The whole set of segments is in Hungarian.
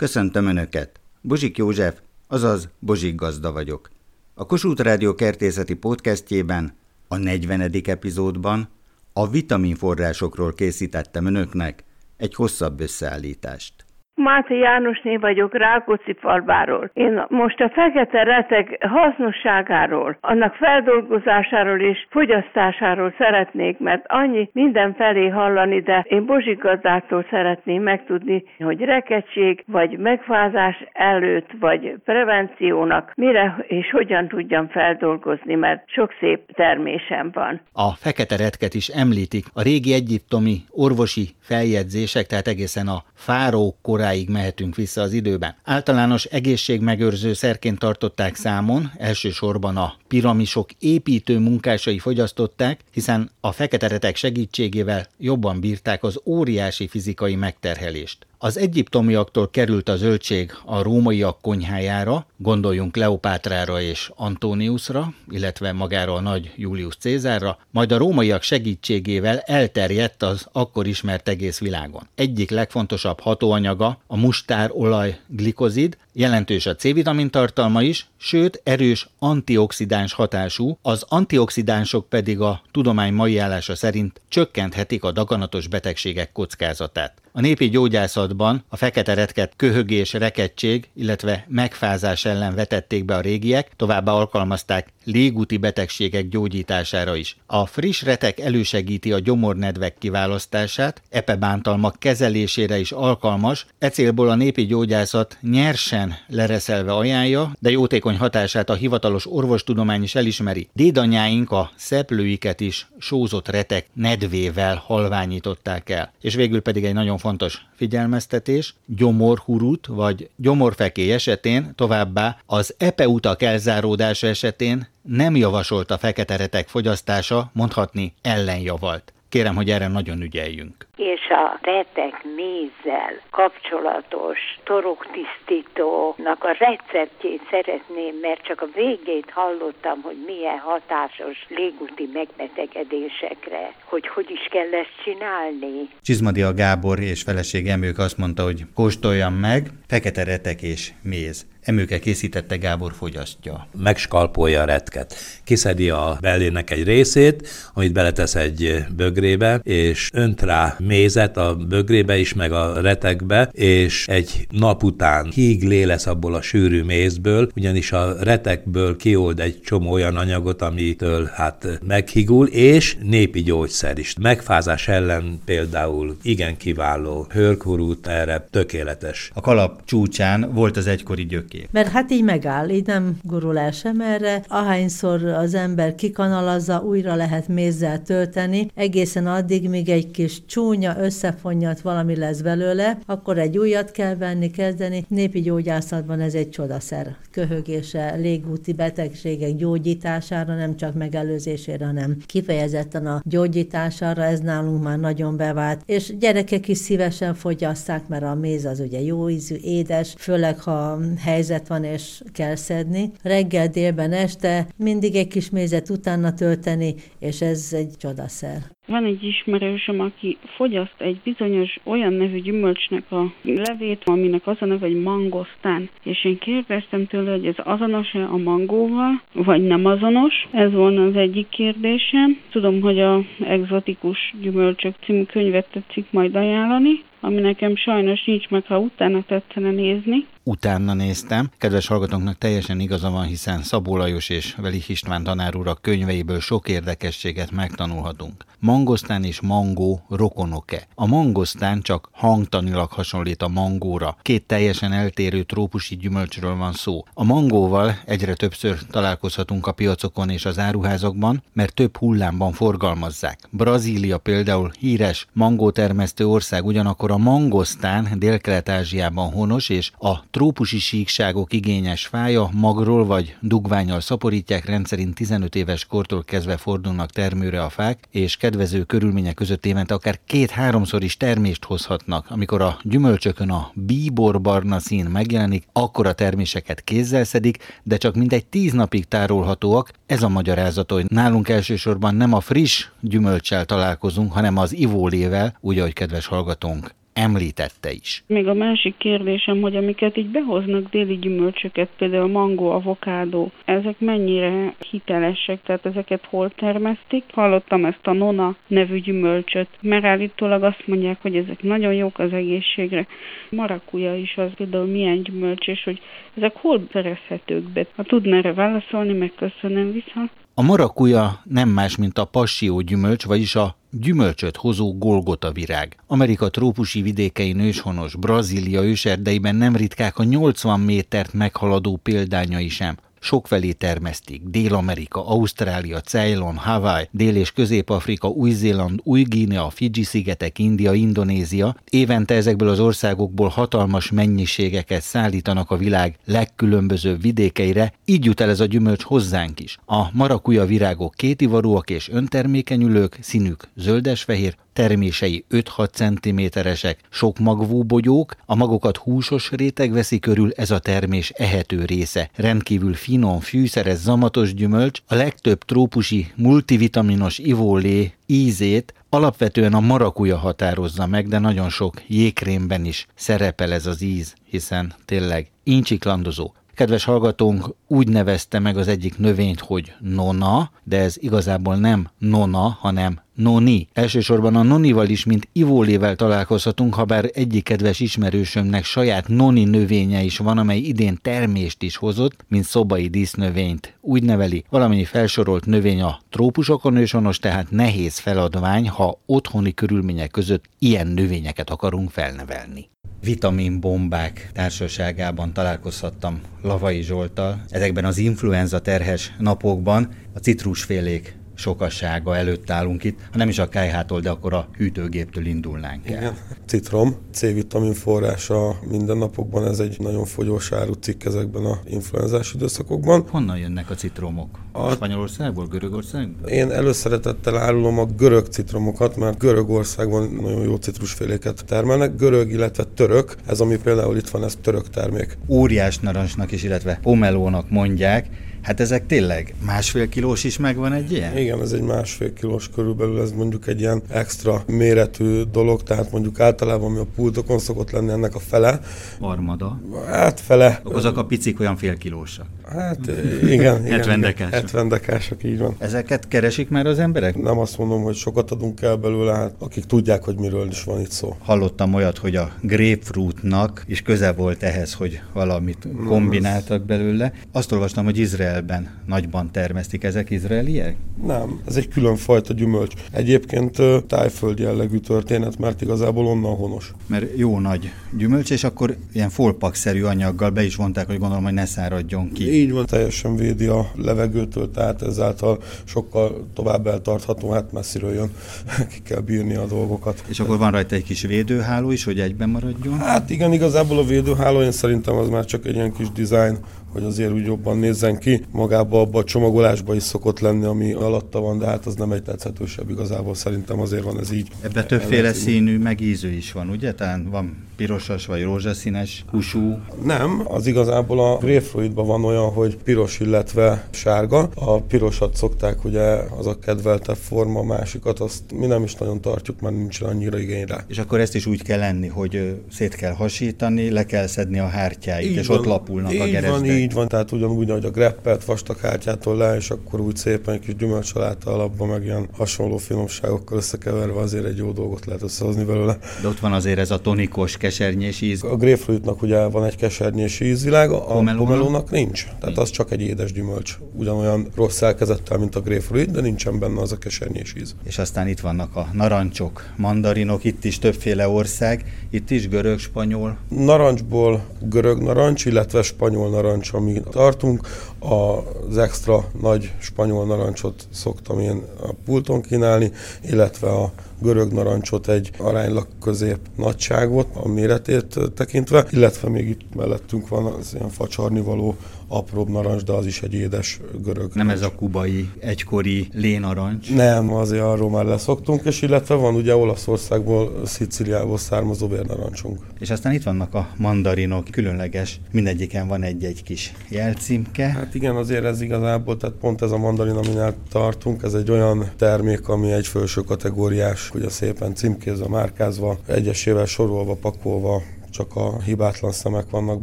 Köszöntöm Önöket! Bozsik József, azaz Bozsik Gazda vagyok. A Kossuth Rádió kertészeti podcastjében, a 40. epizódban a vitaminforrásokról készítettem Önöknek egy hosszabb összeállítást. Máté Jánosné vagyok Rákóczi falváról. Én most a fekete reteg hasznosságáról, annak feldolgozásáról és fogyasztásáról szeretnék, mert annyi mindenfelé hallani, de én Bozsigazdától szeretném megtudni, hogy rekegység vagy megfázás előtt, vagy prevenciónak mire és hogyan tudjam feldolgozni, mert sok szép termésem van. A fekete retket is említik. A régi egyiptomi orvosi feljegyzések, tehát egészen a fárók koráig odáig mehetünk vissza az időben. Általános egészségmegőrző szerként tartották számon, elsősorban a piramisok építő munkásai fogyasztották, hiszen a fekete retek segítségével jobban bírták az óriási fizikai megterhelést. Az egyiptomiaktól került a zöldség a rómaiak konyhájára, gondoljunk Leopátrára és Antoniusra, illetve magára a nagy Julius Cézárra, majd a rómaiak segítségével elterjedt az akkor ismert egész világon. Egyik legfontosabb hatóanyaga a mustárolaj glikozid, jelentős a C-vitamin tartalma is, sőt erős antioxidáns hatású, az antioxidánsok pedig a tudomány mai állása szerint csökkenthetik a daganatos betegségek kockázatát. A népi gyógyászatban a fekete retket köhögés, rekettség, illetve megfázás ellen vetették be a régiek, továbbá alkalmazták légúti betegségek gyógyítására is. A friss retek elősegíti a gyomornedvek kiválasztását, epebántalmak kezelésére is alkalmas, e célból a népi gyógyászat nyersen lereszelve ajánlja, de jótékony hatását a hivatalos orvostudomány is elismeri. Dédanyáink a szeplőiket is sózott retek nedvével halványították el. És végül pedig egy nagyon fontos figyelmeztetés, gyomorhurut vagy gyomorfekély esetén, továbbá az epeutak elzáródása esetén nem javasolt a fekete retek fogyasztása, mondhatni ellenjavalt. Kérem, hogy erre nagyon ügyeljünk. És a retek mézzel kapcsolatos toroktisztítónak a receptjét szeretném, mert csak a végét hallottam, hogy milyen hatásos légúti megbetegedésekre, hogy hogy is kell ezt csinálni. Csizmadia Gábor és feleség Emők azt mondta, hogy kóstoljam meg, fekete retek és méz. Emőke készítette Gábor fogyasztja. Megskalpolja a retket. Kiszedi a bellének egy részét, amit beletesz egy bögrébe, és önt rá mézet a bögrébe is, meg a retekbe, és egy nap után híg lé lesz abból a sűrű mézből, ugyanis a retekből kiold egy csomó olyan anyagot, amitől hát meghigul, és népi gyógyszer is. Megfázás ellen például igen kiváló, hörkurút erre tökéletes. A kalap csúcsán volt az egykori gyökér egyébként. Mert hát így megáll, így nem gurul el sem erre. Ahányszor az ember kikanalazza, újra lehet mézzel tölteni, egészen addig, míg egy kis csúnya, összefonyat valami lesz belőle, akkor egy újat kell venni, kezdeni. Népi gyógyászatban ez egy csodaszer. Köhögése, légúti betegségek gyógyítására, nem csak megelőzésére, hanem kifejezetten a gyógyítására, ez nálunk már nagyon bevált. És gyerekek is szívesen fogyaszták, mert a méz az ugye jó ízű, édes, főleg ha helyzet van, és kell szedni. Reggel, délben, este mindig egy kis mézet utána tölteni, és ez egy csodaszer. Van egy ismerősöm, aki fogyaszt egy bizonyos olyan nevű gyümölcsnek a levét, aminek az a neve, hogy mangosztán. És én kérdeztem tőle, hogy ez azonos-e a mangóval, vagy nem azonos. Ez volna az egyik kérdésem. Tudom, hogy a Exotikus Gyümölcsök című könyvet tetszik majd ajánlani, ami nekem sajnos nincs meg, ha utána tetszene nézni. Utána néztem. Kedves hallgatóknak teljesen igaza van, hiszen Szabó Lajos és Veli István tanár urak könyveiből sok érdekességet megtanulhatunk. Mangosztán és mangó rokonok-e? A mangosztán csak hangtanilag hasonlít a mangóra. Két teljesen eltérő trópusi gyümölcsről van szó. A mangóval egyre többször találkozhatunk a piacokon és az áruházakban, mert több hullámban forgalmazzák. Brazília például híres mangótermesztő ország, ugyanakkor a mangosztán Dél-Kelet-Ázsiában honos és a trópusi síkságok igényes fája magról vagy dugványal szaporítják, rendszerint 15 éves kortól kezdve fordulnak termőre a fák, és kedvező körülmények között évente akár két-háromszor is termést hozhatnak. Amikor a gyümölcsökön a bíbor barna szín megjelenik, akkor a terméseket kézzel szedik, de csak mindegy tíz napig tárolhatóak. Ez a magyarázat, hogy nálunk elsősorban nem a friss gyümölcsel találkozunk, hanem az ivólével, úgy, ahogy kedves hallgatónk említette is. Még a másik kérdésem, hogy amiket így behoznak déli gyümölcsöket, például mango, avokádó, ezek mennyire hitelesek, tehát ezeket hol termesztik? Hallottam ezt a nona nevű gyümölcsöt, mert állítólag azt mondják, hogy ezek nagyon jók az egészségre. Marakuja is az például milyen gyümölcs, és hogy ezek hol szerezhetők be. Ha tudna erre válaszolni, megköszönöm vissza. A marakuja nem más, mint a passió gyümölcs, vagyis a gyümölcsöt hozó Golgota virág. Amerika trópusi vidékein őshonos, Brazília őserdeiben nem ritkák a 80 métert meghaladó példányai sem sokfelé termesztik. Dél-Amerika, Ausztrália, Ceylon, Hawaii, Dél- és Közép-Afrika, Új-Zéland, Új-Guinea, Fidzsi-szigetek, India, Indonézia. Évente ezekből az országokból hatalmas mennyiségeket szállítanak a világ legkülönbözőbb vidékeire, így jut el ez a gyümölcs hozzánk is. A marakuja virágok kétivarúak és öntermékenyülők, színük zöldes-fehér, termései 5-6 cm-esek, sok magvú bogyók, a magokat húsos réteg veszi körül, ez a termés ehető része. Rendkívül finom, fűszeres, zamatos gyümölcs, a legtöbb trópusi multivitaminos ivólé ízét alapvetően a marakuja határozza meg, de nagyon sok jégkrémben is szerepel ez az íz, hiszen tényleg incsiklandozó. Kedves hallgatónk úgy nevezte meg az egyik növényt, hogy nona, de ez igazából nem nona, hanem noni. Elsősorban a nonival is, mint ivólével találkozhatunk, ha bár egyik kedves ismerősömnek saját noni növénye is van, amely idén termést is hozott, mint szobai dísznövényt. Úgy neveli, valamennyi felsorolt növény a trópusokon őshonos, tehát nehéz feladvány, ha otthoni körülmények között ilyen növényeket akarunk felnevelni vitaminbombák társaságában találkozhattam Lavai Zsoltal. Ezekben az influenza terhes napokban a citrusfélék sokassága előtt állunk itt, ha nem is a kájhától, de akkor a hűtőgéptől indulnánk el. Igen. Citrom, C-vitamin forrása mindennapokban, ez egy nagyon fogyós áru cikk ezekben a influenzás időszakokban. Honnan jönnek a citromok? A... Spanyolországból, Görögországból? Én előszeretettel árulom a görög citromokat, mert Görögországban nagyon jó citrusféléket termelnek. Görög, illetve török, ez ami például itt van, ez török termék. Óriás narancsnak is, illetve pomelónak mondják, Hát ezek tényleg másfél kilós is megvan egy ilyen? Igen, ez egy másfél kilós körülbelül, ez mondjuk egy ilyen extra méretű dolog, tehát mondjuk általában ami a pultokon szokott lenni ennek a fele. Armada? Hát fele. Azok a picik olyan fél kilósak. Hát igen. 70 dekások. 70 dekások, így van. Ezeket keresik már az emberek? Nem azt mondom, hogy sokat adunk el belőle, hát akik tudják, hogy miről is van itt szó. Hallottam olyat, hogy a grapefruitnak is köze volt ehhez, hogy valamit kombináltak belőle. Azt olvastam, hogy Izrael Izraelben nagyban termesztik. Ezek izraeliek? Nem, ez egy külön fajta gyümölcs. Egyébként tájföld jellegű történet, mert igazából onnan honos. Mert jó nagy gyümölcs, és akkor ilyen folpakszerű anyaggal be is vonták, hogy gondolom, hogy ne száradjon ki. Így van, teljesen védi a levegőtől, tehát ezáltal sokkal tovább eltartható, hát messziről jön, ki kell bírni a dolgokat. És akkor van rajta egy kis védőháló is, hogy egyben maradjon? Hát igen, igazából a védőháló, én szerintem az már csak egy ilyen kis design hogy azért úgy jobban nézzen ki. Magába abba a csomagolásba is szokott lenni, ami alatta van, de hát az nem egy tetszetősebb igazából, szerintem azért van ez így. Ebben többféle színű, meg ízű is van, ugye? Tehát van pirosas vagy rózsaszínes húsú? Nem, az igazából a grapefruitban van olyan, hogy piros, illetve sárga. A pirosat szokták, ugye az a kedvelte forma, másikat azt mi nem is nagyon tartjuk, mert nincs annyira igény rá. És akkor ezt is úgy kell lenni, hogy szét kell hasítani, le kell szedni a hártyáit, így és van, ott lapulnak a gerezsdek. Van, így van, tehát ugyanúgy, ahogy a greppet vastag hártyától le, és akkor úgy szépen egy kis gyümölcsaláta alapba, meg ilyen hasonló finomságokkal összekeverve azért egy jó dolgot lehet összehozni belőle. De ott van azért ez a tonikos, kesernyés íz. A grapefruitnak ugye van egy kesernyés ízvilág, a pomelónak nincs. Tehát az csak egy édes gyümölcs. Ugyanolyan rossz szerkezettel, mint a grapefruit, de nincsen benne az a kesernyés íz. És aztán itt vannak a narancsok, mandarinok, itt is többféle ország, itt is görög, spanyol. Narancsból görög narancs, illetve spanyol narancs, amíg tartunk. Az extra nagy spanyol narancsot szoktam én a pulton kínálni, illetve a görög narancsot egy aránylag közép nagyságot a méretét tekintve, illetve még itt mellettünk van az ilyen facsarnivaló apróbb narancs, de az is egy édes görög. Nem narancs. ez a kubai egykori lénarancs? Nem, azért arról már leszoktunk, és illetve van ugye Olaszországból, Sziciliából származó vérnarancsunk. És aztán itt vannak a mandarinok, különleges, mindegyiken van egy-egy kis jelcímke. Hát igen, azért ez igazából, tehát pont ez a mandarin, aminál tartunk, ez egy olyan termék, ami egy felső kategóriás ugye szépen címkézve, márkázva, egyesével sorolva, pakolva csak a hibátlan szemek vannak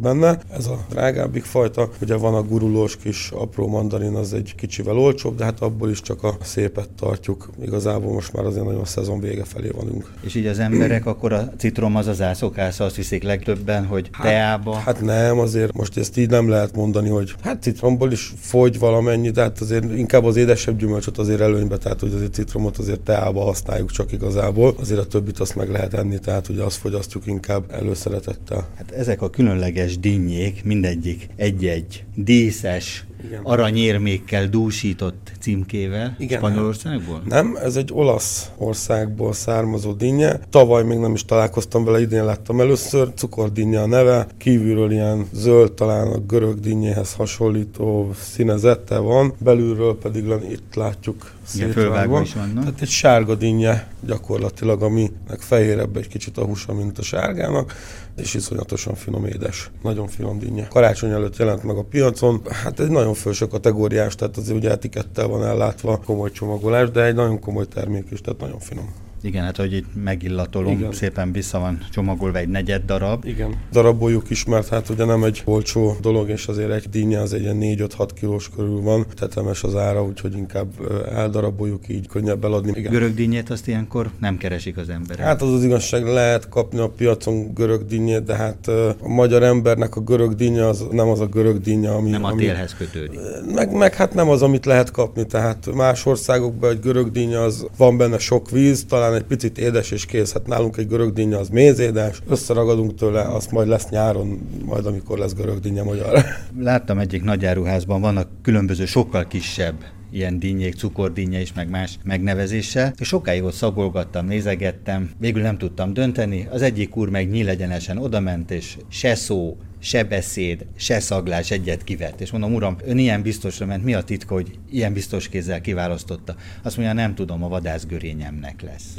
benne. Ez a drágábbik fajta, ugye van a gurulós kis apró mandarin, az egy kicsivel olcsóbb, de hát abból is csak a szépet tartjuk. Igazából most már azért nagyon szezon vége felé vanunk. És így az emberek akkor a citrom az az ászokásza, azt hiszik legtöbben, hogy hát, teába. Hát nem, azért most ezt így nem lehet mondani, hogy hát citromból is fogy valamennyi, tehát azért inkább az édesebb gyümölcsöt azért előnybe, tehát hogy azért citromot azért teába használjuk csak igazából, azért a többit azt meg lehet enni, tehát ugye azt fogyasztjuk inkább először szeretettel. Hát ezek a különleges dinnyék, mindegyik egy-egy díszes, igen. aranyérmékkel dúsított címkével Igen, Spanyolországból? Nem, ez egy olasz országból származó dinnye. Tavaly még nem is találkoztam vele, idén láttam először. Cukordinnya a neve, kívülről ilyen zöld, talán a görög dinnyéhez hasonlító színezette van, belülről pedig itt látjuk szétvágva. is vannak. Tehát egy sárga dinnye gyakorlatilag, aminek fehérebb egy kicsit a húsa, mint a sárgának, és iszonyatosan finom édes. Nagyon finom dinnye. Karácsony előtt jelent meg a piacon. Hát egy nagyon felső kategóriás, tehát azért ugye etikettel van ellátva komoly csomagolás, de egy nagyon komoly termék is, tehát nagyon finom. Igen, hát hogy itt megillatolom, Igen. szépen vissza van csomagolva egy negyed darab. Igen, daraboljuk is, mert hát ugye nem egy olcsó dolog, és azért egy dinnye az egy ilyen 4-5-6 kilós körül van, tetemes az ára, úgyhogy inkább eldaraboljuk így, könnyebb eladni. Igen. Görög dinnyét azt ilyenkor nem keresik az emberek. Hát az az igazság, lehet kapni a piacon görög dinnyét, de hát a magyar embernek a görög dinnye az nem az a görög dinnye, ami... Nem a télhez kötődik. Meg, meg hát nem az, amit lehet kapni, tehát más országokban egy görög dinnye az van benne sok víz, talán egy picit édes és kész. Hát nálunk egy görög dinnye az mézédes, összeragadunk tőle, azt majd lesz nyáron, majd amikor lesz görög dinnye magyar. Láttam egyik nagyáruházban vannak különböző sokkal kisebb ilyen dinnyék, cukordinnye is, meg más megnevezéssel. És sokáig ott szabolgattam, nézegettem, végül nem tudtam dönteni. Az egyik úr meg nyílegyenesen odament, és se szó, se beszéd, se szaglás egyet kivett. És mondom, uram, ön ilyen biztosra ment, mi a titka, hogy ilyen biztos kézzel kiválasztotta? Azt mondja, nem tudom, a vadászgörényemnek lesz.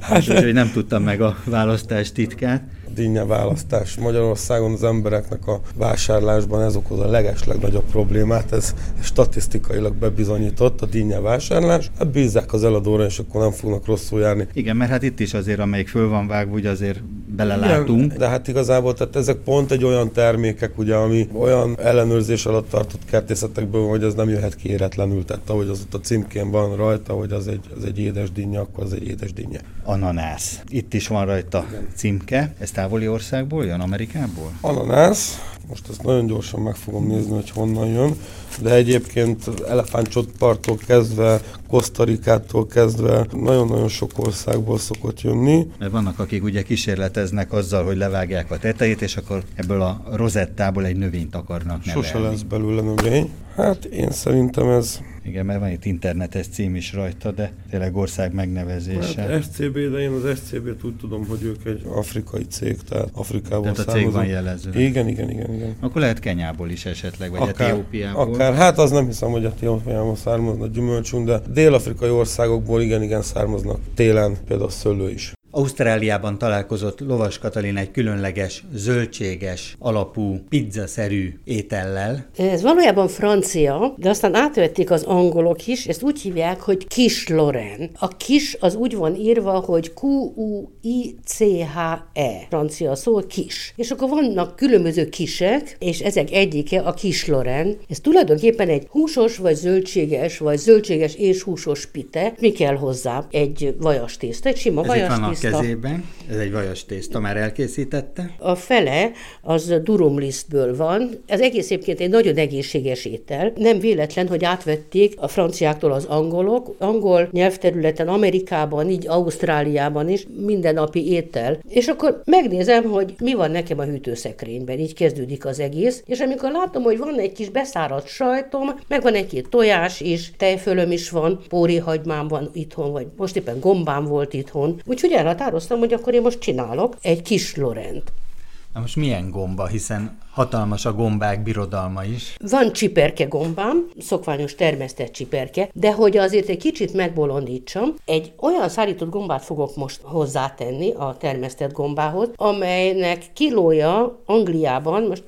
hát, Úgyhogy nem tudtam meg a választás titkát dinnye választás. Magyarországon az embereknek a vásárlásban ez okoz a leges legnagyobb problémát, ez statisztikailag bebizonyított a dinnye vásárlás. Hát bízzák az eladóra, és akkor nem fognak rosszul járni. Igen, mert hát itt is azért, amelyik föl van vágva, ugye azért belelátunk. Igen, de hát igazából tehát ezek pont egy olyan termékek, ugye, ami olyan ellenőrzés alatt tartott kertészetekből, hogy ez nem jöhet ki éretlenül. Tehát ahogy az ott a címkén van rajta, hogy az egy, az egy édes dinnye, akkor az egy édes dinnye. Ananász. Itt is van rajta Igen. címke. Ez távoli országból jön, Amerikából? Ananász. Most ezt nagyon gyorsan meg fogom nézni, hogy honnan jön. De egyébként elefántcsontparttól kezdve, Kosztarikától kezdve nagyon-nagyon sok országból szokott jönni. Mert vannak, akik ugye kísérleteznek azzal, hogy levágják a tetejét, és akkor ebből a rozettából egy növényt akarnak nevelni. Sose lesz belőle növény. Hát én szerintem ez igen, mert van itt internetes cím is rajta, de tényleg ország megnevezése. Hát SCB, de én az SCB-t úgy tudom, hogy ők egy afrikai cég, tehát Afrikából Tehát a cég van jelező. Igen, igen, igen, igen. Akkor lehet Kenyából is esetleg, vagy akár, Etiópiából. Akár, hát az nem hiszem, hogy Etiópiából származnak gyümölcsünk, de dél-afrikai országokból igen, igen származnak télen, például szőlő is. Ausztráliában találkozott Lovas Katalin egy különleges, zöldséges, alapú, pizzaszerű étellel. Ez valójában francia, de aztán átvették az angolok is, ezt úgy hívják, hogy kis Loren. A kis az úgy van írva, hogy Q-U-I-C-H-E. Francia szó, kis. És akkor vannak különböző kisek, és ezek egyike a kis Loren. Ez tulajdonképpen egy húsos, vagy zöldséges, vagy zöldséges és húsos pite. Mi kell hozzá? Egy vajas tészta, egy sima vajas tészta tészta. kezében. Ez egy vajas tészta, már elkészítette. A fele az durumlisztből van. Ez egész egyébként egy nagyon egészséges étel. Nem véletlen, hogy átvették a franciáktól az angolok. Angol nyelvterületen, Amerikában, így Ausztráliában is mindennapi étel. És akkor megnézem, hogy mi van nekem a hűtőszekrényben. Így kezdődik az egész. És amikor látom, hogy van egy kis beszáradt sajtom, meg van egy-két tojás is, tejfölöm is van, póri hagymám van itthon, vagy most éppen gombám volt itthon. Úgyhogy elhatároztam, hogy akkor én most csinálok egy kis Lorent. Na most milyen gomba, hiszen hatalmas a gombák birodalma is. Van csiperke gombám, szokványos termesztett csiperke, de hogy azért egy kicsit megbolondítsam, egy olyan szárított gombát fogok most hozzátenni a termesztett gombához, amelynek kilója Angliában, most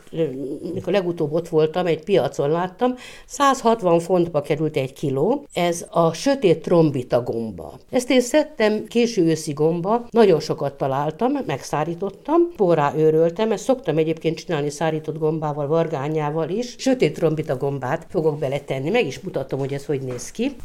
mikor legutóbb ott voltam, egy piacon láttam, 160 fontba került egy kiló, ez a sötét trombita gomba. Ezt én szedtem késő őszi gomba, nagyon sokat találtam, megszárítottam, porrá őröltem, ezt szoktam egyébként csinálni szárított szárított gombával, vargányával is. Sötét trombita gombát fogok beletenni. Meg is mutatom, hogy ez hogy néz ki.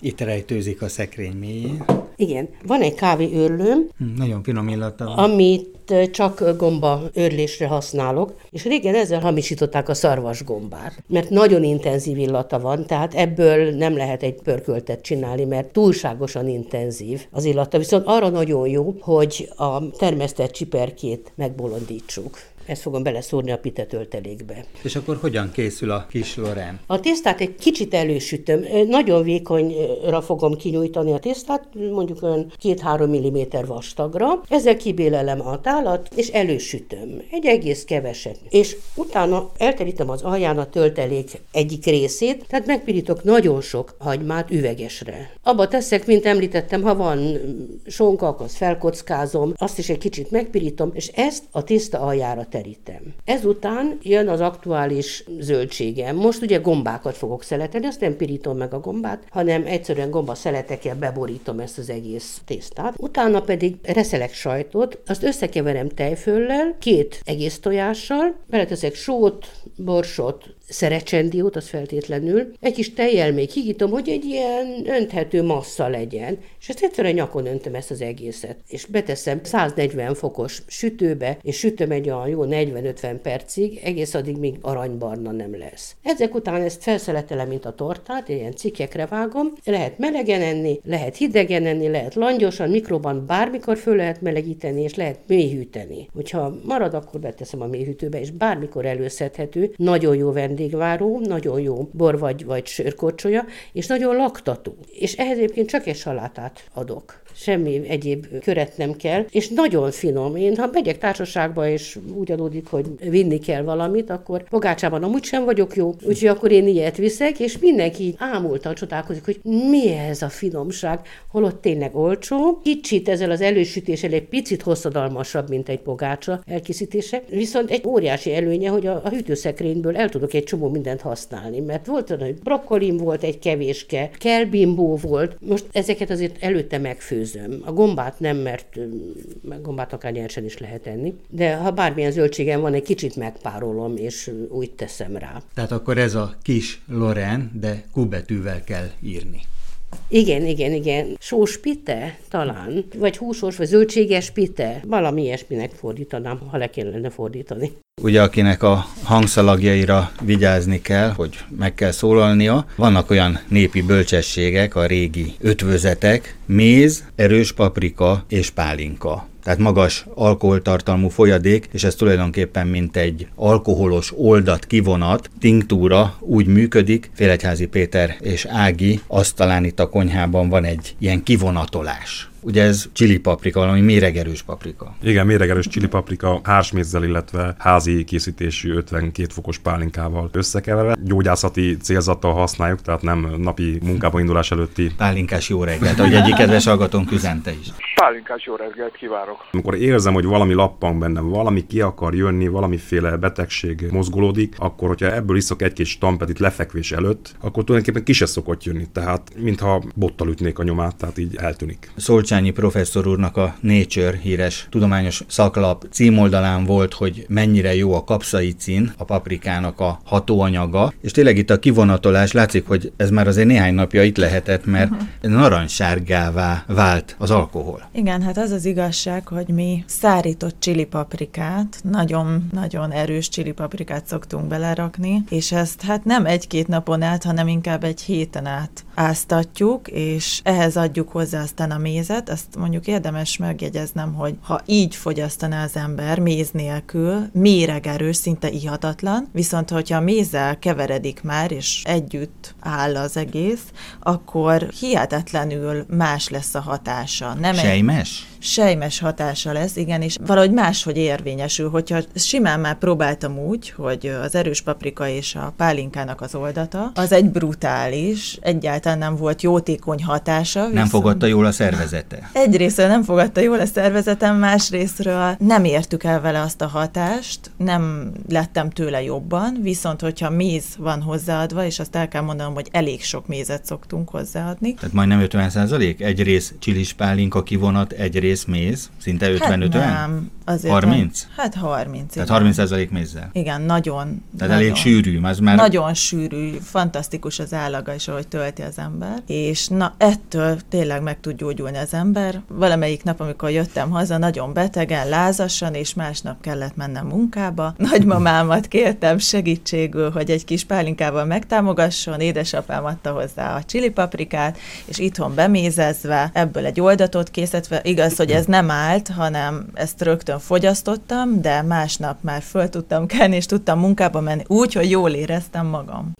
Itt rejtőzik a szekrény mélyén. Igen, van egy kávéőrlőm. Hm, nagyon finom illata van. Amit csak gomba őrlésre használok, és régen ezzel hamisították a szarvasgombát, mert nagyon intenzív illata van, tehát ebből nem lehet egy pörköltet csinálni, mert túlságosan intenzív az illata. Viszont arra nagyon jó, hogy a termesztett csiperkét megbolondítsuk. Ezt fogom beleszórni a pite töltelékbe. És akkor hogyan készül a kis lorán? A tésztát egy kicsit elősütöm. Nagyon vékonyra fogom kinyújtani a tésztát, mondjuk olyan 2-3 mm vastagra. Ezzel kibélelem a tálat, és elősütöm. Egy egész keveset. És utána elterítem az alján a töltelék egyik részét, tehát megpirítok nagyon sok hagymát üvegesre. Abba teszek, mint említettem, ha van sonka, azt felkockázom, azt is egy kicsit megpirítom, és ezt a tészta aljára terítem. Ezután jön az aktuális zöldségem. Most ugye gombákat fogok szeleteni, azt nem pirítom meg a gombát, hanem egyszerűen gomba szeletekkel beborítom ezt az egész tésztát. Utána pedig reszelek sajtot, azt összekeverem tejföllel, két egész tojással, beleteszek sót, borsot, szerecsendiót, az feltétlenül, egy kis tejjel még higítom, hogy egy ilyen önthető massza legyen, és ezt egyszerűen nyakon öntöm ezt az egészet, és beteszem 140 fokos sütőbe, és sütöm egy olyan jó 40-50 percig, egész addig még aranybarna nem lesz. Ezek után ezt felszeletelem, mint a tortát, ilyen cikkekre vágom, lehet melegen enni, lehet hidegen enni, lehet langyosan, mikroban bármikor föl lehet melegíteni, és lehet mélyhűteni. Hogyha marad, akkor beteszem a mélyhűtőbe, és bármikor előszedhető, nagyon jó vendégváró, nagyon jó bor vagy, vagy sörkorcsolya, és nagyon laktató. És ehhez egyébként csak egy salátát adok semmi egyéb köret nem kell, és nagyon finom. Én, ha megyek társaságba, és úgy adódik, hogy vinni kell valamit, akkor fogácsában amúgy sem vagyok jó, úgyhogy akkor én ilyet viszek, és mindenki ámultan csodálkozik, hogy mi ez a finomság, holott tényleg olcsó. Kicsit ezzel az elősütéssel egy picit hosszadalmasabb, mint egy pogácsa elkészítése, viszont egy óriási előnye, hogy a, a hűtőszekrényből el tudok egy csomó mindent használni, mert volt olyan, hogy brokkolim volt egy kevéske, kelbimbó volt, most ezeket azért előtte megfőzöm főzöm. A gombát nem, mert gombát akár nyersen is lehet enni, de ha bármilyen zöldségem van, egy kicsit megpárolom, és úgy teszem rá. Tehát akkor ez a kis Loren, de kubetűvel kell írni. Igen, igen, igen. Sós pite talán, vagy húsos, vagy zöldséges pite. Valami ilyesminek fordítanám, ha le kellene fordítani. Ugye akinek a hangszalagjaira vigyázni kell, hogy meg kell szólalnia, vannak olyan népi bölcsességek, a régi ötvözetek, méz, erős paprika és pálinka tehát magas alkoholtartalmú folyadék, és ez tulajdonképpen mint egy alkoholos oldat kivonat, tinktúra úgy működik. Félegyházi Péter és Ági asztalán itt a konyhában van egy ilyen kivonatolás. Ugye ez csili paprika, valami méregerős paprika. Igen, méregerős csili paprika hársmézzel, illetve házi készítésű 52 fokos pálinkával összekeverve. Gyógyászati célzattal használjuk, tehát nem napi munkába indulás előtti. Pálinkás jó reggelt, ahogy egyik kedves hallgatónk üzente is. Pálinkás jó reggelt kívánok! Amikor érzem, hogy valami lappan bennem, valami ki akar jönni, valamiféle betegség mozgolódik, akkor, hogyha ebből iszok egy kis tampetit lefekvés előtt, akkor tulajdonképpen ki se szokott jönni. Tehát, mintha bottal ütnék a nyomát, tehát így eltűnik. Szolcsányi professzor úrnak a Nature híres tudományos szaklap címoldalán volt, hogy mennyire jó a kapszaicin, a paprikának a hatóanyaga, és tényleg itt a kivonatolás látszik, hogy ez már azért néhány napja itt lehetett, mert uh-huh. narancssárgává vált az alkohol. Igen, hát az az igazság, hogy mi szárított csilipaprikát, nagyon-nagyon erős csilipaprikát szoktunk belerakni, és ezt hát nem egy-két napon át, hanem inkább egy héten át áztatjuk, és ehhez adjuk hozzá aztán a mézet. Azt mondjuk érdemes megjegyeznem, hogy ha így fogyasztaná az ember méz nélkül, méregerős, szinte ihatatlan, viszont hogyha mézzel keveredik már, és együtt áll az egész, akkor hihetetlenül más lesz a hatása. Nem Sejmes? Sejmes hatása lesz, igen, és valahogy máshogy érvényesül. Hogyha simán már próbáltam úgy, hogy az erős paprika és a pálinkának az oldata, az egy brutális, egyáltalán nem volt jótékony hatása. Nem fogadta jól a szervezete? Egyrészt nem fogadta jól a szervezetem, másrésztről nem értük el vele azt a hatást, nem lettem tőle jobban, viszont hogyha méz van hozzáadva, és azt el kell mondanom, hogy elég sok mézet szoktunk hozzáadni. Tehát majdnem 50 százalék? Egy rész csilis pálinka kivonat, egy rész méz? Szinte 50-50? Hát nem, azért 30? A, hát 30. Tehát 30 százalék mézzel? Igen, nagyon. Tehát nagyon, elég sűrű, az már... Nagyon sűrű, fantasztikus az állaga is, ahogy tölti az ember, és na ettől tényleg meg tud gyógyulni az ember. Valamelyik nap, amikor jöttem haza, nagyon betegen, lázasan, és másnap kellett mennem munkába. Nagymamámat kértem segítségül, hogy egy kis pálinkával megtámogasson, édesapám adta hozzá a csili paprikát, és itthon bemézezve, ebből egy oldatot készítve, igaz, hogy ez nem állt, hanem ezt rögtön fogyasztottam, de másnap már föl tudtam kelni, és tudtam munkába menni úgy, hogy jól éreztem magam.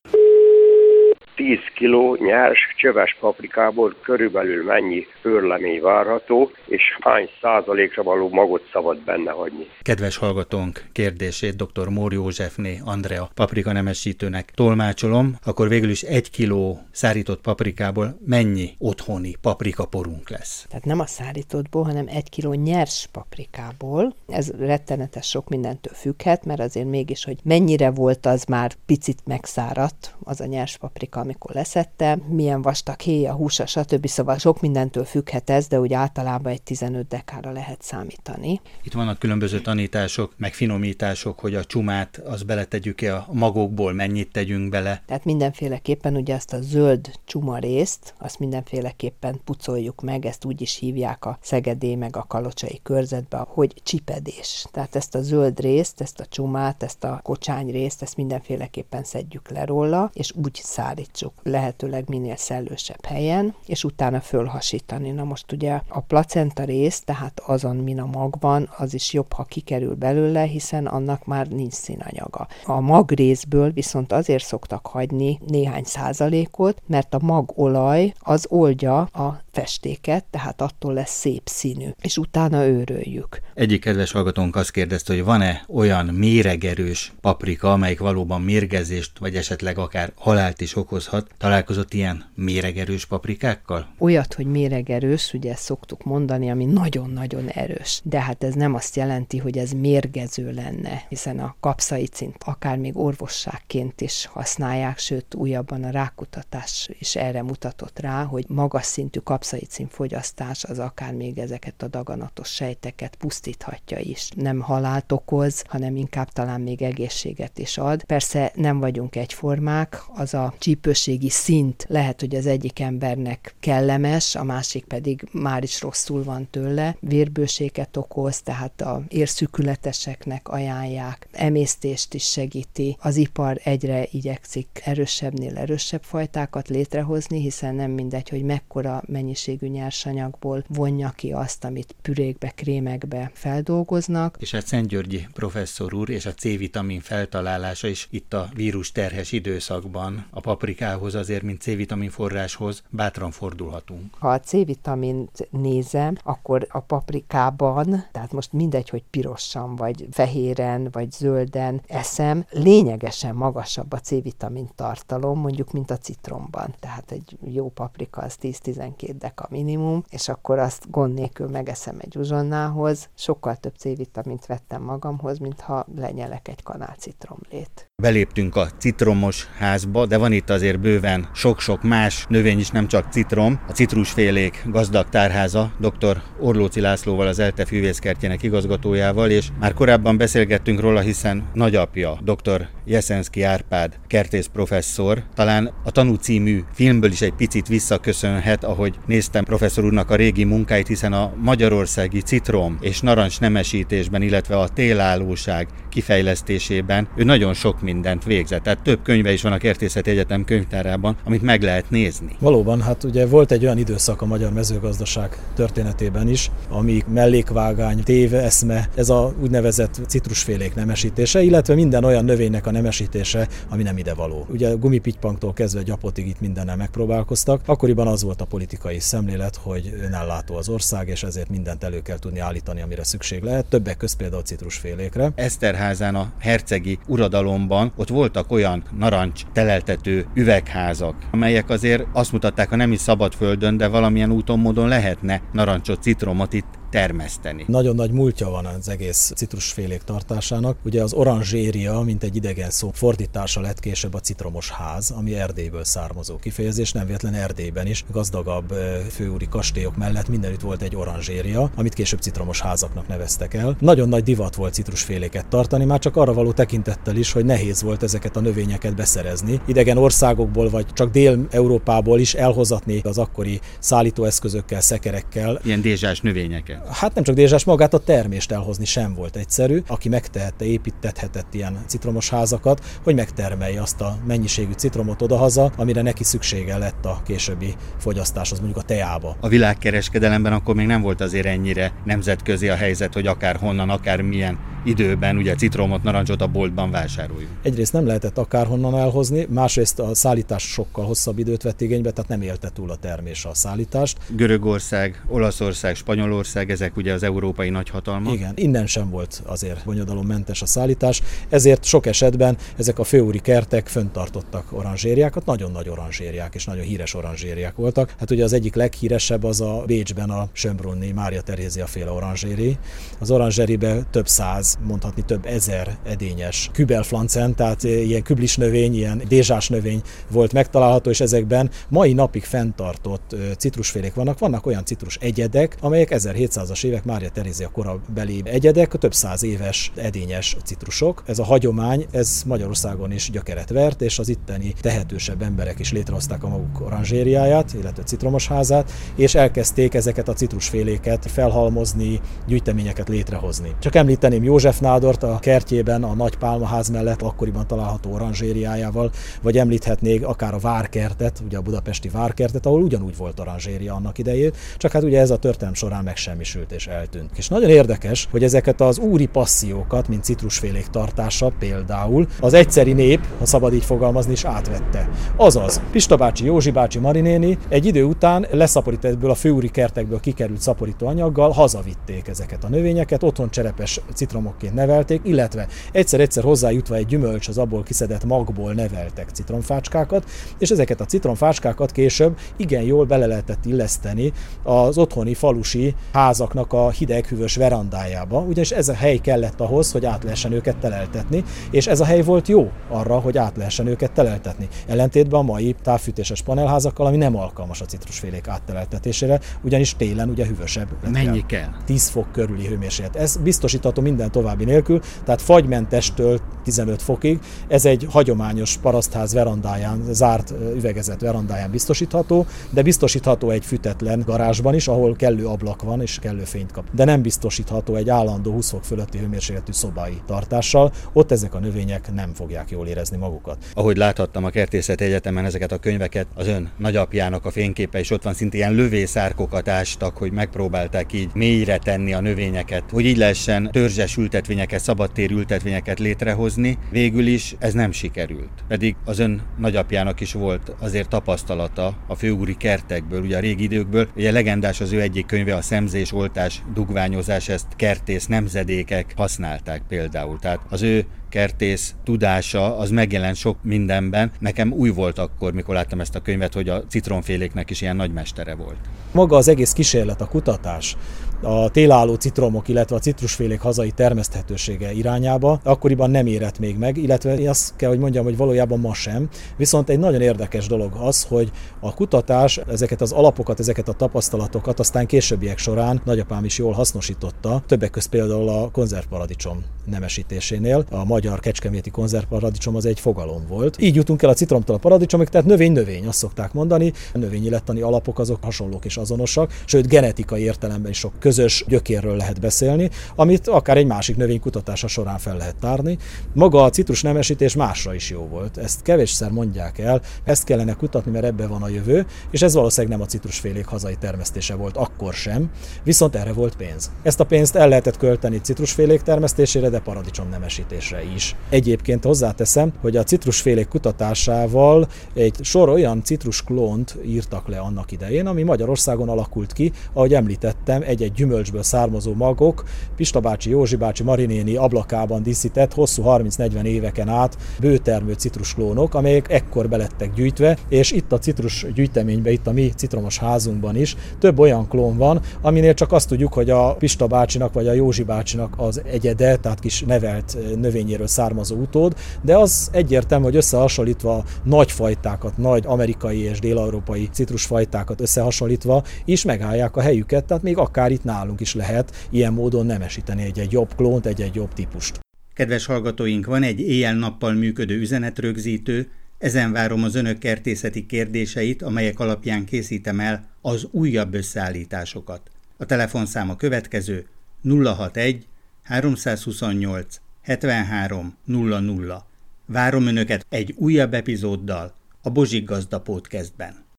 10 kg nyers csöves paprikából körülbelül mennyi őrlemény várható, és hány százalékra való magot szabad benne hagyni. Kedves hallgatónk kérdését dr. Mór Józsefné Andrea paprika nemesítőnek tolmácsolom, akkor végül is egy kiló szárított paprikából mennyi otthoni paprikaporunk lesz? Tehát nem a szárítottból, hanem egy kiló nyers paprikából. Ez rettenetes sok mindentől függhet, mert azért mégis, hogy mennyire volt az már picit megszáradt, az a nyers paprika, amikor leszette, milyen vastag héja, húsa, stb. Szóval sok mindentől függhet ez, de úgy általában egy 15 dekára lehet számítani. Itt vannak különböző tanítások, meg finomítások, hogy a csumát az beletegyük-e a magokból, mennyit tegyünk bele. Tehát mindenféleképpen ugye ezt a zöld csuma részt, azt mindenféleképpen pucoljuk meg, ezt úgy is hívják a szegedé meg a kalocsai körzetbe, hogy csipedés. Tehát ezt a zöld részt, ezt a csumát, ezt a kocsány részt, ezt mindenféleképpen szedjük le róla, és úgy szállítsuk tartsuk lehetőleg minél szellősebb helyen, és utána fölhasítani. Na most ugye a placenta rész, tehát azon, min a mag van, az is jobb, ha kikerül belőle, hiszen annak már nincs színanyaga. A mag részből viszont azért szoktak hagyni néhány százalékot, mert a magolaj az oldja a festéket, tehát attól lesz szép színű, és utána őröljük. Egyik kedves hallgatónk azt kérdezte, hogy van-e olyan méregerős paprika, amelyik valóban mérgezést, vagy esetleg akár halált is okozhat. Találkozott ilyen méregerős paprikákkal? Olyat, hogy méregerős, ugye ezt szoktuk mondani, ami nagyon-nagyon erős. De hát ez nem azt jelenti, hogy ez mérgező lenne, hiszen a kapszaicint akár még orvosságként is használják, sőt újabban a rákutatás is erre mutatott rá, hogy magas szintű kapszaicint kapszaicin fogyasztás az akár még ezeket a daganatos sejteket pusztíthatja is. Nem halált okoz, hanem inkább talán még egészséget is ad. Persze nem vagyunk egyformák, az a csípőségi szint lehet, hogy az egyik embernek kellemes, a másik pedig már is rosszul van tőle, vérbőséget okoz, tehát a érszükületeseknek ajánlják, emésztést is segíti. Az ipar egyre igyekszik erősebbnél erősebb fajtákat létrehozni, hiszen nem mindegy, hogy mekkora mennyiség mennyiségű nyersanyagból vonja ki azt, amit pürékbe, krémekbe feldolgoznak. És hát Szent Györgyi professzor úr és a C-vitamin feltalálása is itt a vírus terhes időszakban a paprikához azért, mint C-vitamin forráshoz bátran fordulhatunk. Ha a C-vitamint nézem, akkor a paprikában, tehát most mindegy, hogy pirosan, vagy fehéren, vagy zölden eszem, lényegesen magasabb a C-vitamin tartalom, mondjuk, mint a citromban. Tehát egy jó paprika az 10-12 deka minimum, és akkor azt gond nélkül megeszem egy uzsonnához. Sokkal több C-vitamint vettem magamhoz, mintha lenyelek egy kanál citromlét. Beléptünk a citromos házba, de van itt azért bőven sok-sok más növény is, nem csak citrom. A citrusfélék gazdag tárháza, dr. Orlóci Lászlóval, az ELTE fűvészkertjének igazgatójával, és már korábban beszélgettünk róla, hiszen nagyapja, dr. Jeszenszki Árpád, kertész professzor, talán a Tanú című filmből is egy picit visszaköszönhet, ahogy néztem professzor úrnak a régi munkáit, hiszen a magyarországi citrom és narancs nemesítésben, illetve a télállóság kifejlesztésében ő nagyon sok mindent végzett. Tehát több könyve is van a Kertészeti Egyetem könyvtárában, amit meg lehet nézni. Valóban, hát ugye volt egy olyan időszak a magyar mezőgazdaság történetében is, ami mellékvágány, téve, eszme, ez a úgynevezett citrusfélék nemesítése, illetve minden olyan növénynek a nemesítése, ami nem ide való. Ugye gumipittypanktól kezdve gyapotig itt mindennel megpróbálkoztak. Akkoriban az volt a politikai szemlélet, hogy önellátó az ország, és ezért mindent elő kell tudni állítani, amire szükség lehet. Többek között például citrusfélékre. Eszterházán a hercegi uradalomban ott voltak olyan narancs teleltető üvegházak, amelyek azért azt mutatták, ha nem is szabad földön, de valamilyen úton, módon lehetne narancsot, citromot itt termeszteni. Nagyon nagy múltja van az egész citrusfélék tartásának. Ugye az oranzséria, mint egy idegen szó, fordítása lett később a citromos ház, ami Erdélyből származó kifejezés, nem véletlen Erdélyben is, gazdagabb főúri kastélyok mellett mindenütt volt egy oranzséria, amit később citromos házaknak neveztek el. Nagyon nagy divat volt citrusféléket tartani, már csak arra való tekintettel is, hogy nehéz volt ezeket a növényeket beszerezni. Idegen országokból vagy csak Dél-Európából is elhozatni az akkori szállítóeszközökkel, szekerekkel. Ilyen dézsás növényeket. Hát nem csak dézsás, magát a termést elhozni sem volt egyszerű. Aki megtehette, építethetett ilyen citromos házakat, hogy megtermelje azt a mennyiségű citromot odahaza, amire neki szüksége lett a későbbi fogyasztáshoz, mondjuk a teába. A világkereskedelemben akkor még nem volt azért ennyire nemzetközi a helyzet, hogy akár honnan, akár milyen időben ugye citromot, narancsot a boltban vásároljuk. Egyrészt nem lehetett akárhonnan elhozni, másrészt a szállítás sokkal hosszabb időt vett igénybe, tehát nem élte túl a termés a szállítást. Görögország, Olaszország, Spanyolország, ezek ugye az európai nagyhatalmak. Igen, innen sem volt azért bonyodalommentes a szállítás, ezért sok esetben ezek a főúri kertek föntartottak oranzsériákat, nagyon nagy oranzsériák és nagyon híres oranzsériák voltak. Hát ugye az egyik leghíresebb az a Bécsben a Sömbrunni Mária Terézia féle oranzséri. Az oranzséribe több száz mondhatni több ezer edényes kübelflancen, tehát ilyen küblis növény, ilyen dézsás növény volt megtalálható, és ezekben mai napig fenntartott citrusfélék vannak. Vannak olyan citrus egyedek, amelyek 1700-as évek Mária Terézia korabeli egyedek, több száz éves edényes citrusok. Ez a hagyomány, ez Magyarországon is gyökeret vert, és az itteni tehetősebb emberek is létrehozták a maguk oranzsériáját, illetve citromos házát, és elkezdték ezeket a citrusféléket felhalmozni, gyűjteményeket létrehozni. Csak említeném József Nádort a kertjében, a Nagy Pálmaház mellett akkoriban található oranzsériájával, vagy említhetnék akár a Várkertet, ugye a budapesti Várkertet, ahol ugyanúgy volt oranzséria annak idején, csak hát ugye ez a történelem során megsemmisült és eltűnt. És nagyon érdekes, hogy ezeket az úri passziókat, mint citrusfélék tartása például, az egyszeri nép, ha szabad így fogalmazni, is átvette. Azaz, Pista bácsi, Józsi bácsi, Marinéni egy idő után leszaporítettből a főúri kertekből kikerült szaporító anyaggal hazavitték ezeket a növényeket, otthon cserepes citromok citromokként nevelték, illetve egyszer-egyszer hozzájutva egy gyümölcs az abból kiszedett magból neveltek citromfácskákat, és ezeket a citromfácskákat később igen jól bele lehetett illeszteni az otthoni falusi házaknak a hideg-hűvös verandájába, ugyanis ez a hely kellett ahhoz, hogy át lehessen őket teleltetni, és ez a hely volt jó arra, hogy át lehessen őket teleltetni. Ellentétben a mai távfűtéses panelházakkal, ami nem alkalmas a citrusfélék átteleltetésére, ugyanis télen ugye hűvösebb. Mennyi kell? 10 fok körüli hőmérséklet. Ez biztosítható minden tovább további nélkül, tehát fagymentestől 15 fokig. Ez egy hagyományos parasztház verandáján, zárt üvegezett verandáján biztosítható, de biztosítható egy fütetlen garázsban is, ahol kellő ablak van és kellő fényt kap. De nem biztosítható egy állandó 20 fok fölötti hőmérsékletű szobai tartással, ott ezek a növények nem fogják jól érezni magukat. Ahogy láthattam a Kertészet Egyetemen ezeket a könyveket, az ön nagyapjának a fényképe is ott van, szinte ilyen lövészárkokat ástak, hogy megpróbálták így mélyre tenni a növényeket, hogy így lehessen törzses ültetvényeket, szabadtér ültetvényeket létrehozni, végül is ez nem sikerült. Pedig az ön nagyapjának is volt azért tapasztalata a főúri kertekből, ugye a régi időkből. Ugye legendás az ő egyik könyve, a szemzés, oltás, dugványozás, ezt kertész nemzedékek használták például. Tehát az ő kertész tudása az megjelent sok mindenben. Nekem új volt akkor, mikor láttam ezt a könyvet, hogy a citromféléknek is ilyen nagymestere volt. Maga az egész kísérlet, a kutatás, a télálló citromok, illetve a citrusfélék hazai termeszthetősége irányába akkoriban nem érett még meg, illetve azt kell, hogy mondjam, hogy valójában ma sem. Viszont egy nagyon érdekes dolog az, hogy a kutatás ezeket az alapokat, ezeket a tapasztalatokat aztán későbbiek során nagyapám is jól hasznosította, többek között például a konzervparadicsom nemesítésénél. A magyar kecskeméti konzervparadicsom az egy fogalom volt. Így jutunk el a citromtól a paradicsomig, tehát növény-növény, azt szokták mondani. A növényillettani alapok azok hasonlók és azonosak, sőt genetikai értelemben is sok közös gyökérről lehet beszélni, amit akár egy másik növény kutatása során fel lehet tárni. Maga a citrus nemesítés másra is jó volt. Ezt kevésszer mondják el, ezt kellene kutatni, mert ebbe van a jövő, és ez valószínűleg nem a citrusfélék hazai termesztése volt akkor sem, viszont erre volt pénz. Ezt a pénzt el lehetett költeni citrusfélék termesztésére, de paradicsom nemesítésre is. Egyébként hozzáteszem, hogy a citrusfélék kutatásával egy sor olyan citrusklónt írtak le annak idején, ami Magyarországon alakult ki, ahogy említettem, egy-egy gyümölcsből származó magok, Pista bácsi, Józsi bácsi, Marinéni ablakában díszített hosszú 30-40 éveken át bőtermő citrusklónok, amelyek ekkor belettek gyűjtve, és itt a citrus gyűjteményben, itt a mi citromos házunkban is több olyan klón van, aminél csak azt tudjuk, hogy a Pista bácsinak vagy a Józsi bácsinak az egyede, tehát kis nevelt növényéről származó utód, de az egyértelmű, hogy összehasonlítva nagy fajtákat, nagy amerikai és dél-európai citrusfajtákat összehasonlítva is megállják a helyüket, tehát még akár itt nálunk is lehet ilyen módon nemesíteni egy-egy jobb klónt, egy-egy jobb típust. Kedves hallgatóink, van egy éjjel-nappal működő üzenetrögzítő, ezen várom az önök kertészeti kérdéseit, amelyek alapján készítem el az újabb összeállításokat. A telefonszám a következő 061 328 73 00. Várom önöket egy újabb epizóddal a Bozsik Gazda Podcastben.